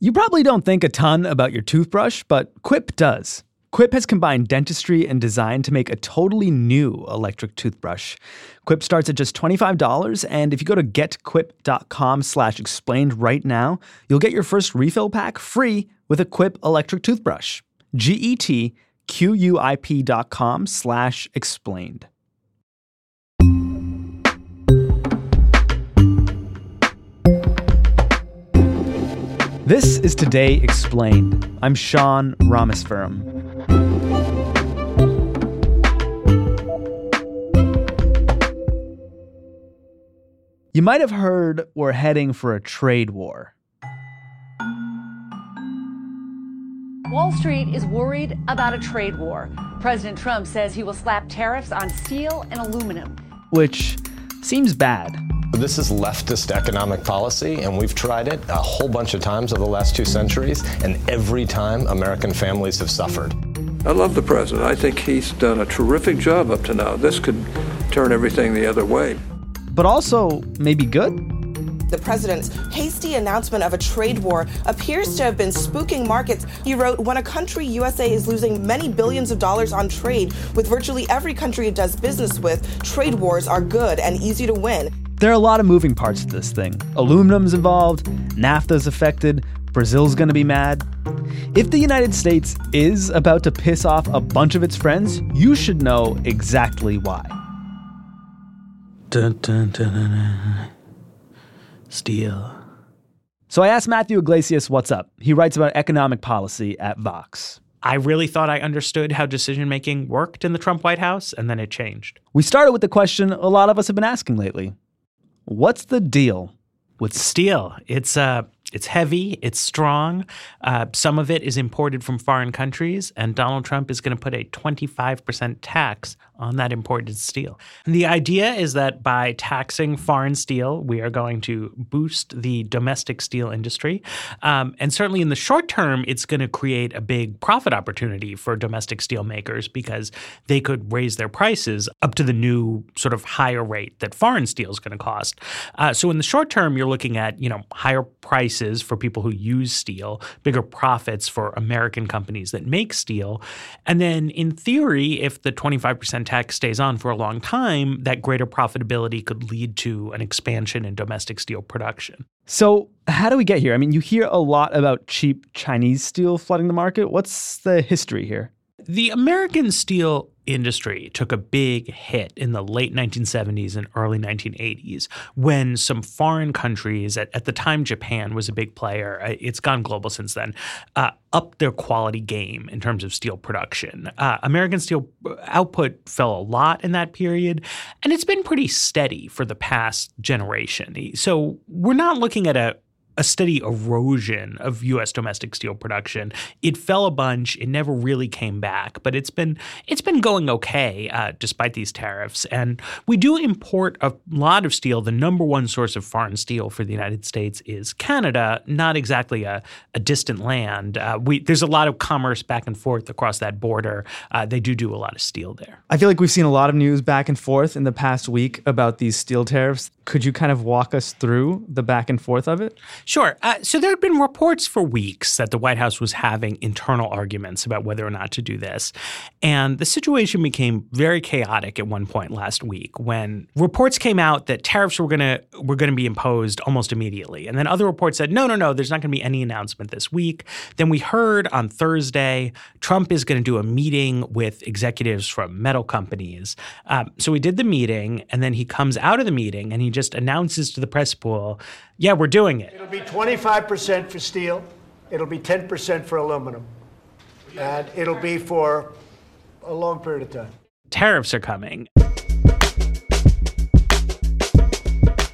You probably don't think a ton about your toothbrush, but Quip does. Quip has combined dentistry and design to make a totally new electric toothbrush. Quip starts at just $25, and if you go to getquip.com slash explained right now, you'll get your first refill pack free with a Quip electric toothbrush. G-E-T-Q-U-I-P dot com slash explained. This is Today Explained. I'm Sean Rameswaram. You might have heard we're heading for a trade war. Wall Street is worried about a trade war. President Trump says he will slap tariffs on steel and aluminum. Which seems bad. This is leftist economic policy, and we've tried it a whole bunch of times over the last two centuries, and every time American families have suffered. I love the president. I think he's done a terrific job up to now. This could turn everything the other way. But also, maybe good? The president's hasty announcement of a trade war appears to have been spooking markets. He wrote, When a country, USA, is losing many billions of dollars on trade with virtually every country it does business with, trade wars are good and easy to win. There are a lot of moving parts to this thing. Aluminum's involved, NAFTA's affected, Brazil's gonna be mad. If the United States is about to piss off a bunch of its friends, you should know exactly why. Dun, dun, dun, Steel. So I asked Matthew Yglesias what's up. He writes about economic policy at Vox. I really thought I understood how decision making worked in the Trump White House, and then it changed. We started with the question a lot of us have been asking lately What's the deal with steel? It's uh, it's heavy, it's strong. Uh, some of it is imported from foreign countries, and Donald Trump is going to put a 25% tax on that imported steel. And the idea is that by taxing foreign steel, we are going to boost the domestic steel industry. Um, and certainly in the short term, it's going to create a big profit opportunity for domestic steel makers because they could raise their prices up to the new sort of higher rate that foreign steel is going to cost. Uh, so in the short term, you're looking at you know higher prices prices for people who use steel, bigger profits for American companies that make steel. And then, in theory, if the 25% tax stays on for a long time, that greater profitability could lead to an expansion in domestic steel production. So, how do we get here? I mean, you hear a lot about cheap Chinese steel flooding the market. What's the history here? The American steel industry took a big hit in the late 1970s and early 1980s when some foreign countries, at, at the time Japan was a big player, uh, it's gone global since then, uh, upped their quality game in terms of steel production. Uh, American steel output fell a lot in that period, and it's been pretty steady for the past generation. So we're not looking at a a steady erosion of U.S. domestic steel production. It fell a bunch. It never really came back, but it's been it's been going okay uh, despite these tariffs. And we do import a lot of steel. The number one source of foreign steel for the United States is Canada, not exactly a, a distant land. Uh, we there's a lot of commerce back and forth across that border. Uh, they do do a lot of steel there. I feel like we've seen a lot of news back and forth in the past week about these steel tariffs. Could you kind of walk us through the back and forth of it? Sure. Uh, so there had been reports for weeks that the White House was having internal arguments about whether or not to do this. And the situation became very chaotic at one point last week when reports came out that tariffs were going to were going to be imposed almost immediately. And then other reports said, no, no, no, there's not going to be any announcement this week. Then we heard on Thursday Trump is going to do a meeting with executives from metal companies. Um, so we did the meeting, and then he comes out of the meeting and he just announces to the press pool, yeah, we're doing it. It'll be 25% for steel, it'll be 10% for aluminum, and it'll be for a long period of time. Tariffs are coming.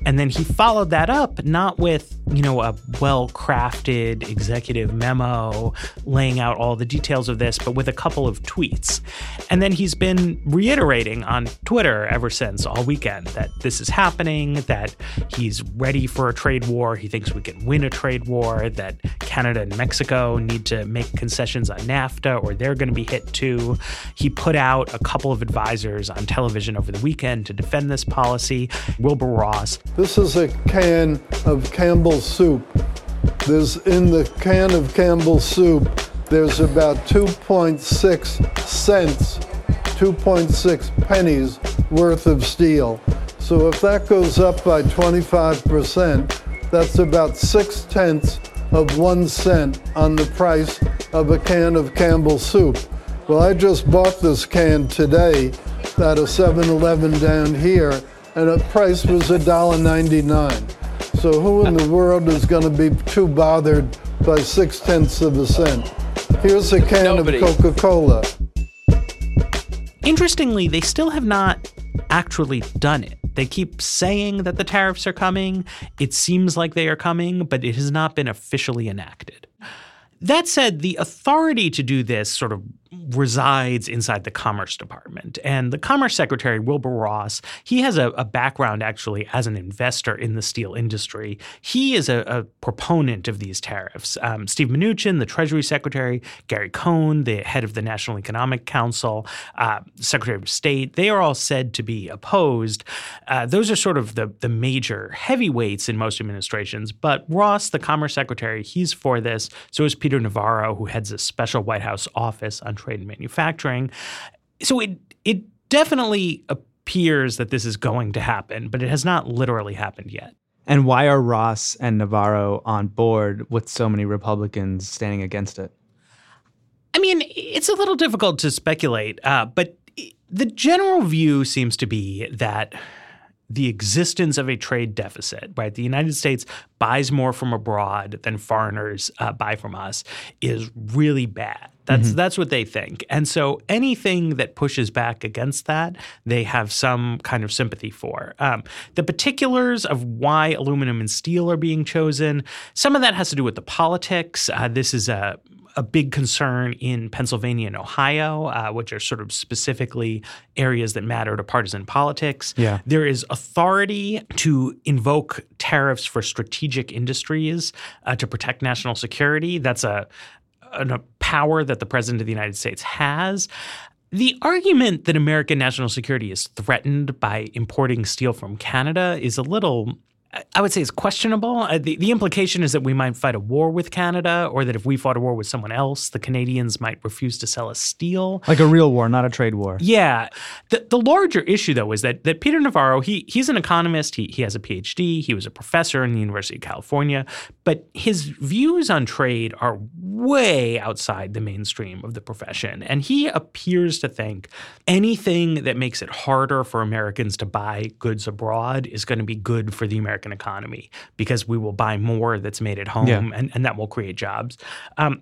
And then he followed that up not with, you know, a well crafted executive memo laying out all the details of this, but with a couple of tweets. And then he's been reiterating on Twitter ever since all weekend that this is happening, that he's ready for a trade war. He thinks we can win a trade war, that Canada and Mexico need to make concessions on NAFTA or they're going to be hit too. He put out a couple of advisors on television over the weekend to defend this policy. Wilbur Ross, this is a can of Campbell's soup. There's in the can of Campbell's soup, there's about 2.6 cents, 2.6 pennies worth of steel. So if that goes up by 25%, that's about six tenths of one cent on the price of a can of Campbell's soup. Well, I just bought this can today at a 7 Eleven down here, and the price was $1.99. So who in the world is going to be too bothered by six tenths of a cent? Here's a can Nobody. of Coca Cola. Interestingly, they still have not actually done it. They keep saying that the tariffs are coming. It seems like they are coming, but it has not been officially enacted. That said, the authority to do this sort of resides inside the Commerce Department. And the Commerce Secretary, Wilbur Ross, he has a, a background actually as an investor in the steel industry. He is a, a proponent of these tariffs. Um, Steve Mnuchin, the Treasury Secretary, Gary Cohn, the head of the National Economic Council, uh, Secretary of State, they are all said to be opposed. Uh, those are sort of the, the major heavyweights in most administrations. But Ross, the Commerce Secretary, he's for this. So is Peter Navarro, who heads a special White House office on trade and manufacturing. So it it definitely appears that this is going to happen, but it has not literally happened yet. And why are Ross and Navarro on board with so many Republicans standing against it? I mean, it's a little difficult to speculate, uh, but the general view seems to be that the existence of a trade deficit, right? The United States buys more from abroad than foreigners uh, buy from us is really bad. That's mm-hmm. that's what they think. And so anything that pushes back against that, they have some kind of sympathy for. Um, the particulars of why aluminum and steel are being chosen, some of that has to do with the politics. Uh, this is a a big concern in Pennsylvania and Ohio, uh, which are sort of specifically areas that matter to partisan politics. Yeah. There is authority to invoke tariffs for strategic industries uh, to protect national security. That's a, a power that the president of the United States has. The argument that American national security is threatened by importing steel from Canada is a little I would say is questionable. Uh, the, the implication is that we might fight a war with Canada, or that if we fought a war with someone else, the Canadians might refuse to sell us steel. Like a real war, not a trade war. Yeah. The, the larger issue, though, is that, that Peter Navarro, he, he's an economist. He, he has a PhD. He was a professor in the University of California. But his views on trade are way outside the mainstream of the profession. And he appears to think anything that makes it harder for Americans to buy goods abroad is going to be good for the American American economy because we will buy more that's made at home yeah. and, and that will create jobs. Um,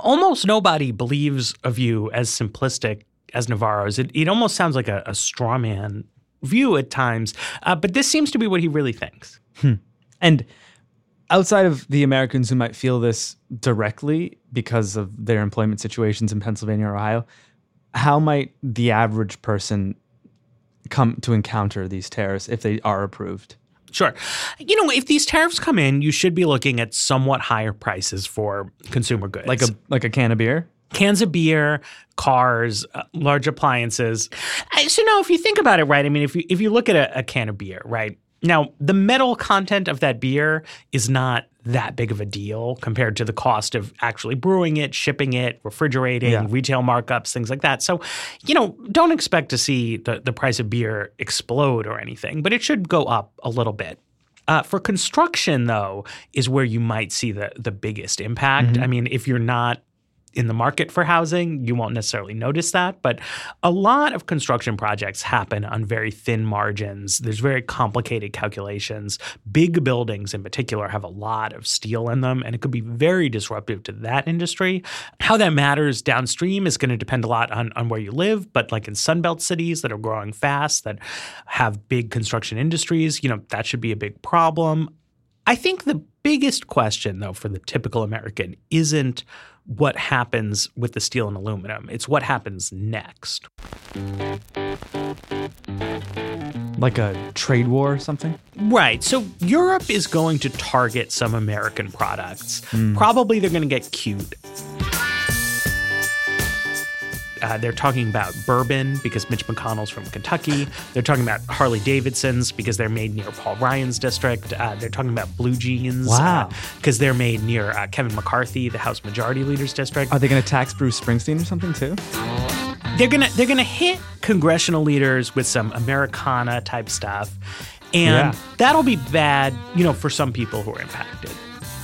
almost nobody believes of you as simplistic as Navarro's. It, it almost sounds like a, a straw man view at times, uh, but this seems to be what he really thinks. Hmm. And outside of the Americans who might feel this directly because of their employment situations in Pennsylvania or Ohio, how might the average person come to encounter these tariffs if they are approved? Sure. You know, if these tariffs come in, you should be looking at somewhat higher prices for consumer goods. Like a like a can of beer? Cans of beer, cars, uh, large appliances. Uh, so now if you think about it, right? I mean, if you if you look at a, a can of beer, right? Now, the metal content of that beer is not that big of a deal compared to the cost of actually brewing it, shipping it, refrigerating, yeah. retail markups, things like that. So, you know, don't expect to see the, the price of beer explode or anything, but it should go up a little bit. Uh, for construction, though, is where you might see the the biggest impact. Mm-hmm. I mean, if you're not in the market for housing, you won't necessarily notice that. But a lot of construction projects happen on very thin margins. There's very complicated calculations. Big buildings, in particular, have a lot of steel in them, and it could be very disruptive to that industry. How that matters downstream is going to depend a lot on, on where you live. But like in Sunbelt cities that are growing fast, that have big construction industries, you know, that should be a big problem. I think the biggest question, though, for the typical American isn't what happens with the steel and aluminum. It's what happens next. Like a trade war or something? Right. So Europe is going to target some American products. Mm. Probably they're going to get cute. Uh, they're talking about bourbon because Mitch McConnell's from Kentucky. They're talking about Harley Davidsons because they're made near Paul Ryan's district. Uh, they're talking about blue jeans Wow. because they're made near uh, Kevin McCarthy, the House Majority Leader's district. Are they going to tax Bruce Springsteen or something too? they're gonna they're gonna hit congressional leaders with some Americana type stuff, and Yeah. that'll be bad, you know, for some people who are impacted.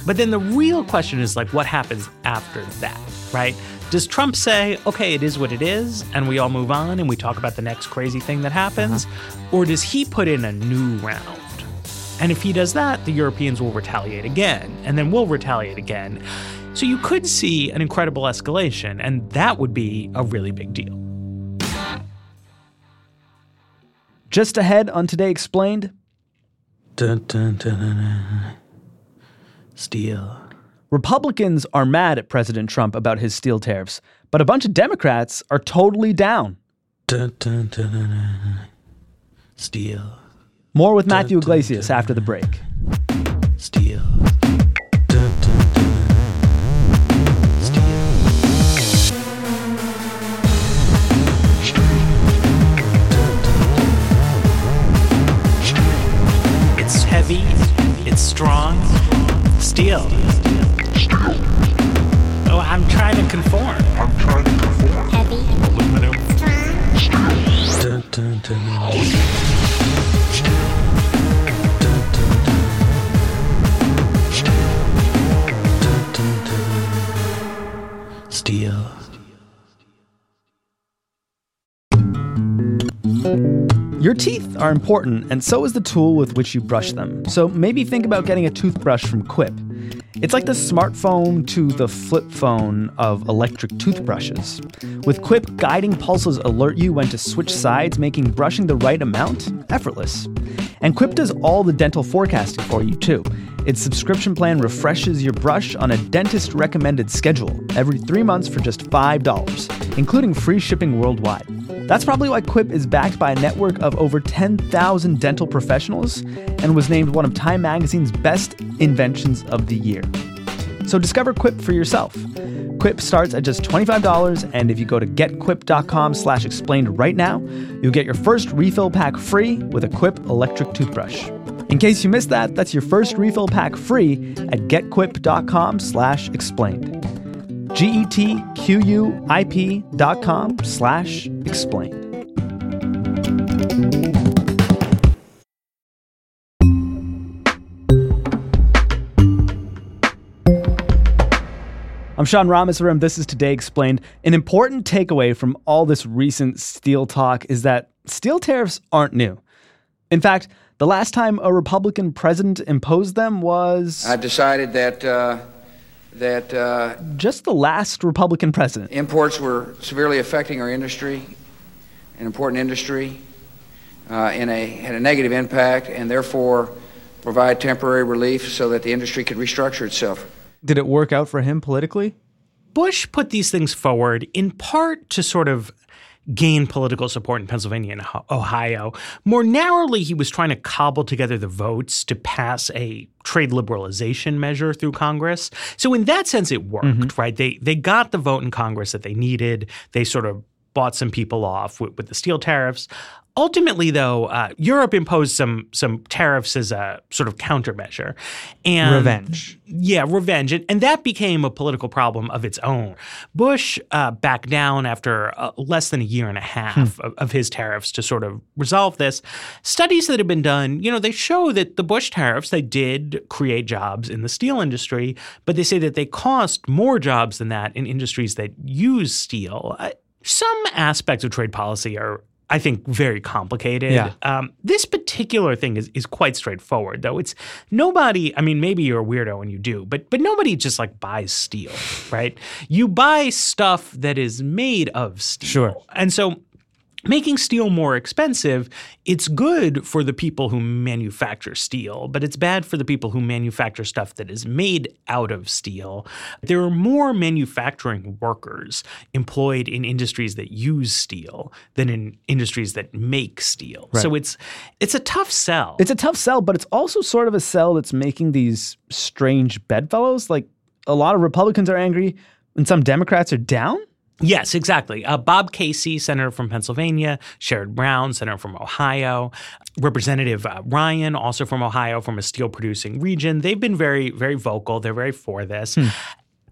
But then the real question is like, what happens after that, right? Does Trump say, okay, it is what it is, and we all move on and we talk about the next crazy thing that happens? Uh-huh. Or does he put in a new round? And if he does that, the Europeans will retaliate again, and then we'll retaliate again. So you could see an incredible escalation, and that would be a really big deal. Just ahead on Today Explained, Dun, dun, dun, dun, dun. Steel. Republicans are mad at President Trump about his steel tariffs, but a bunch of Democrats are totally down. Dun, dun, dun. Steel. More with Matthew Yglesias after the break. Steel. It's heavy. It's strong. Steel. I'm trying to conform. I'm trying to conform. Heavy. Aluminum. Dun, dun, dun, dun. Your teeth are important, and so is the tool with which you brush them. So maybe think about getting a toothbrush from Quip. It's like the smartphone to the flip phone of electric toothbrushes. With Quip, guiding pulses alert you when to switch sides, making brushing the right amount effortless. And Quip does all the dental forecasting for you, too. Its subscription plan refreshes your brush on a dentist recommended schedule every three months for just $5, including free shipping worldwide. That's probably why Quip is backed by a network of over 10,000 dental professionals and was named one of Time Magazine's best inventions of the year. So discover Quip for yourself. Quip starts at just $25, and if you go to getquip.com slash explained right now, you'll get your first refill pack free with a Quip electric toothbrush. In case you missed that, that's your first refill pack free at getquip.com slash explained. G-E-T-Q-U-I-P dot com slash explained. I'm Sean Rameswaram. This is Today Explained. An important takeaway from all this recent steel talk is that steel tariffs aren't new. In fact, the last time a Republican president imposed them was I decided that uh, that uh, just the last Republican president. imports were severely affecting our industry, an important industry, uh, in a had a negative impact, and therefore provide temporary relief so that the industry could restructure itself. Did it work out for him politically? Bush put these things forward in part to sort of gain political support in Pennsylvania and Ohio. More narrowly, he was trying to cobble together the votes to pass a trade liberalization measure through Congress. So in that sense, it worked, mm-hmm. right? They they got the vote in Congress that they needed. They sort of bought some people off with, with the steel tariffs. Ultimately, though, uh, Europe imposed some some tariffs as a sort of countermeasure, and Revenge. yeah, revenge. And, and that became a political problem of its own. Bush uh, backed down after uh, less than a year and a half of, of his tariffs to sort of resolve this. Studies that have been done, you know, they show that the Bush tariffs, they did create jobs in the steel industry, but they say that they cost more jobs than that in industries that use steel. Uh, some aspects of trade policy are I think very complicated. Yeah. Um, this particular thing is is quite straightforward, though. It's nobody. I mean, maybe you're a weirdo and you do, but but nobody just like buys steel, right? You buy stuff that is made of steel, Sure. and so. Making steel more expensive, it's good for the people who manufacture steel, but it's bad for the people who manufacture stuff that is made out of steel. There are more manufacturing workers employed in industries that use steel than in industries that make steel. So it's it's a tough sell. It's a tough sell, but it's also sort of a sell that's making these strange bedfellows. Like a lot of Republicans are angry and some Democrats are down. Yes, exactly. Uh, Bob Casey, senator from Pennsylvania, Sherrod Brown, senator from Ohio, Representative uh, Ryan, also from Ohio, from a steel producing region. They've been very, very vocal. They're very for this. Hmm.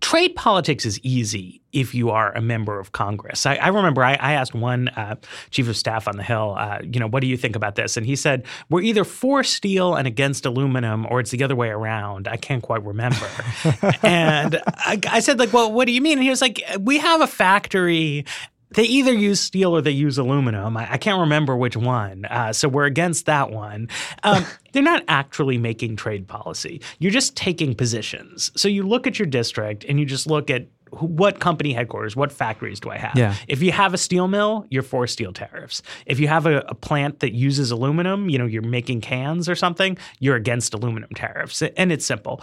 Trade politics is easy if you are a member of Congress. I, I remember I, I, asked one uh, chief of staff on the Hill, uh, you know, what do you think about this? And he said, we're either for steel and against aluminum, or it's the other way around. I can't quite remember. and I, I said, like, well, what do you mean? And he was like, we have a factory they either use steel or they use aluminum. I, I can't remember which one. Uh, so we're against that one. Um, they're not actually making trade policy. You're just taking positions. So you look at your district and you just look at what company headquarters, what factories do I have? Yeah. If you have a steel mill, you're for steel tariffs. If you have a, a, plant that uses aluminum, you know, you're making cans or something, you're against aluminum tariffs. And it's simple.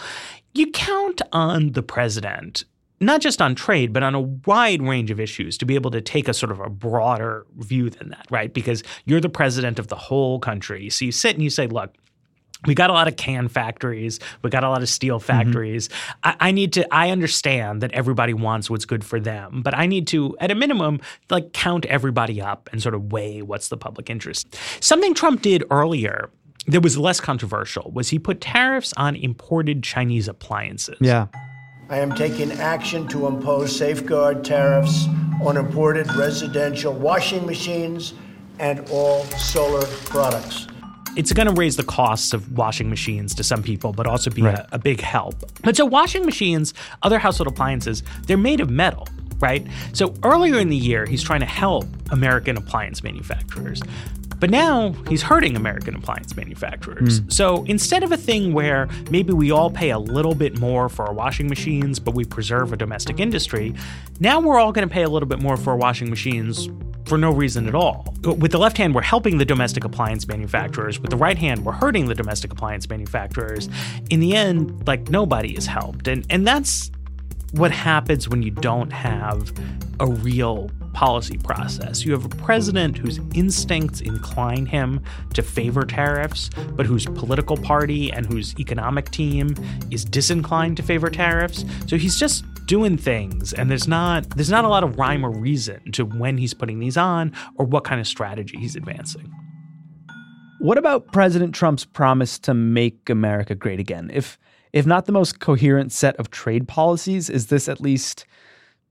You count on the president not just on trade, but on a wide range of issues to be able to take a sort of a broader view than that, right? Because you're the president of the whole country. So you sit and you say, look, we got a lot of can factories. We got a lot of steel mm-hmm. factories. Mm-hmm. I, I, need to. I understand that everybody wants what's good for them, but I need to, at a minimum, like count everybody up and sort of weigh what's the public interest. Something Trump did earlier that was less controversial was he put tariffs on imported Chinese appliances. Yeah. I am taking action to impose safeguard tariffs on imported residential washing machines and all solar products. It's going to raise the costs of washing machines to some people, but also be right. a, a big help. But so, washing machines, other household appliances, they're made of metal right? So earlier in the year, he's trying to help American appliance manufacturers. But now he's hurting American appliance manufacturers. Mm. So instead of a thing where maybe we all pay a little bit more for our washing machines, but we preserve a domestic industry, now we're all going to pay a little bit more for our washing machines for no reason at all. With the left hand, we're helping the domestic appliance manufacturers. With the right hand, we're hurting the domestic appliance manufacturers. In the end, like nobody is helped. And and that's what happens when you don't have a real policy process. You have a president whose instincts incline him to favor tariffs, but whose political party and whose economic team is disinclined to favor tariffs. So he's just doing things and there's not there's not a lot of rhyme or reason to when he's putting these on or what kind of strategy he's advancing. What about President Trump's promise to make America great again? If if not the most coherent set of trade policies, is this at least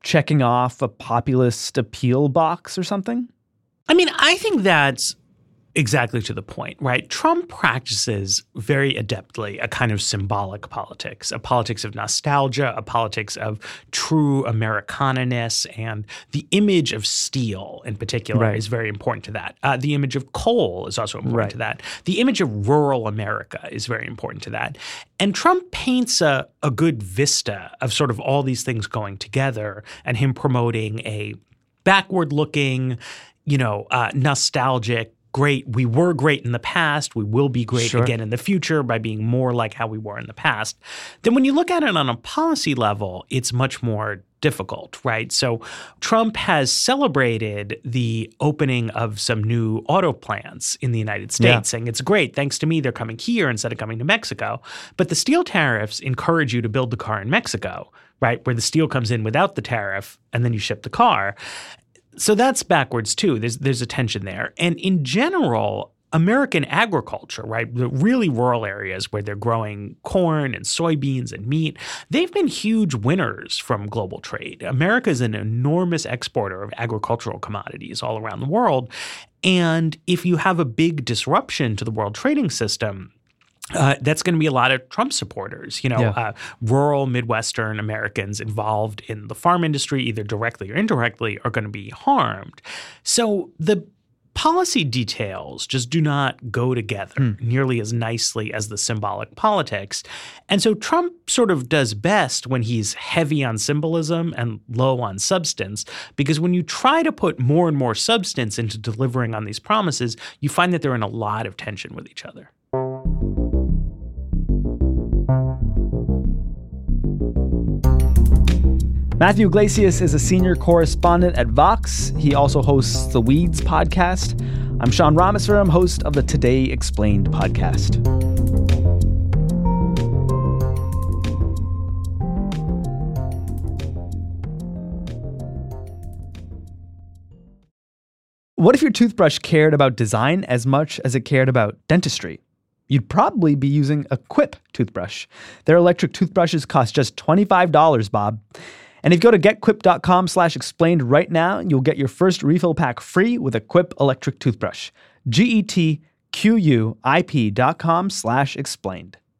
checking off a populist appeal box or something? I mean, I think that's exactly to the point, right? Trump practices very adeptly a kind of symbolic politics, a politics of nostalgia, a politics of true Americana-ness, and the image of steel in particular right. is very important to that. Uh, the image of coal is also important right. to that. The image of rural America is very important to that. And Trump paints a, a good vista of sort of all these things going together and him promoting a backward looking, you know, uh, nostalgic, great. We were great in the past. We will be great sure. again in the future by being more like how we were in the past. Then, when you look at it on a policy level, it's much more difficult, right? So, Trump has celebrated the opening of some new auto plants in the United States, yeah. saying it's great. Thanks to me, they're coming here instead of coming to Mexico. But the steel tariffs encourage you to build the car in Mexico right? Where the steel comes in without the tariff and then you ship the car. So that's backwards too. There's there's a tension there. And in general, American agriculture, right, the really rural areas where they're growing corn and soybeans and meat, they've been huge winners from global trade. America is an enormous exporter of agricultural commodities all around the world. And if you have a big disruption to the world trading system, uh, that's going to be a lot of Trump supporters, you know, yeah. uh, rural Midwestern Americans involved in the farm industry, either directly or indirectly, are going to be harmed. So the policy details just do not go together mm. nearly as nicely as the symbolic politics. And so Trump sort of does best when he's heavy on symbolism and low on substance, because when you try to put more and more substance into delivering on these promises, you find that they're in a lot of tension with each other. Matthew Yglesias is a senior correspondent at Vox. He also hosts the Weeds podcast. I'm Sean Rameswaram, host of the Today Explained podcast. What if your toothbrush cared about design as much as it cared about dentistry? You'd probably be using a Quip toothbrush. Their electric toothbrushes cost just $25, Bob. And if you go to getquip.com slash explained right now, you'll get your first refill pack free with a Quip electric toothbrush. G-E-T-Q-U-I-P dot com slash explained.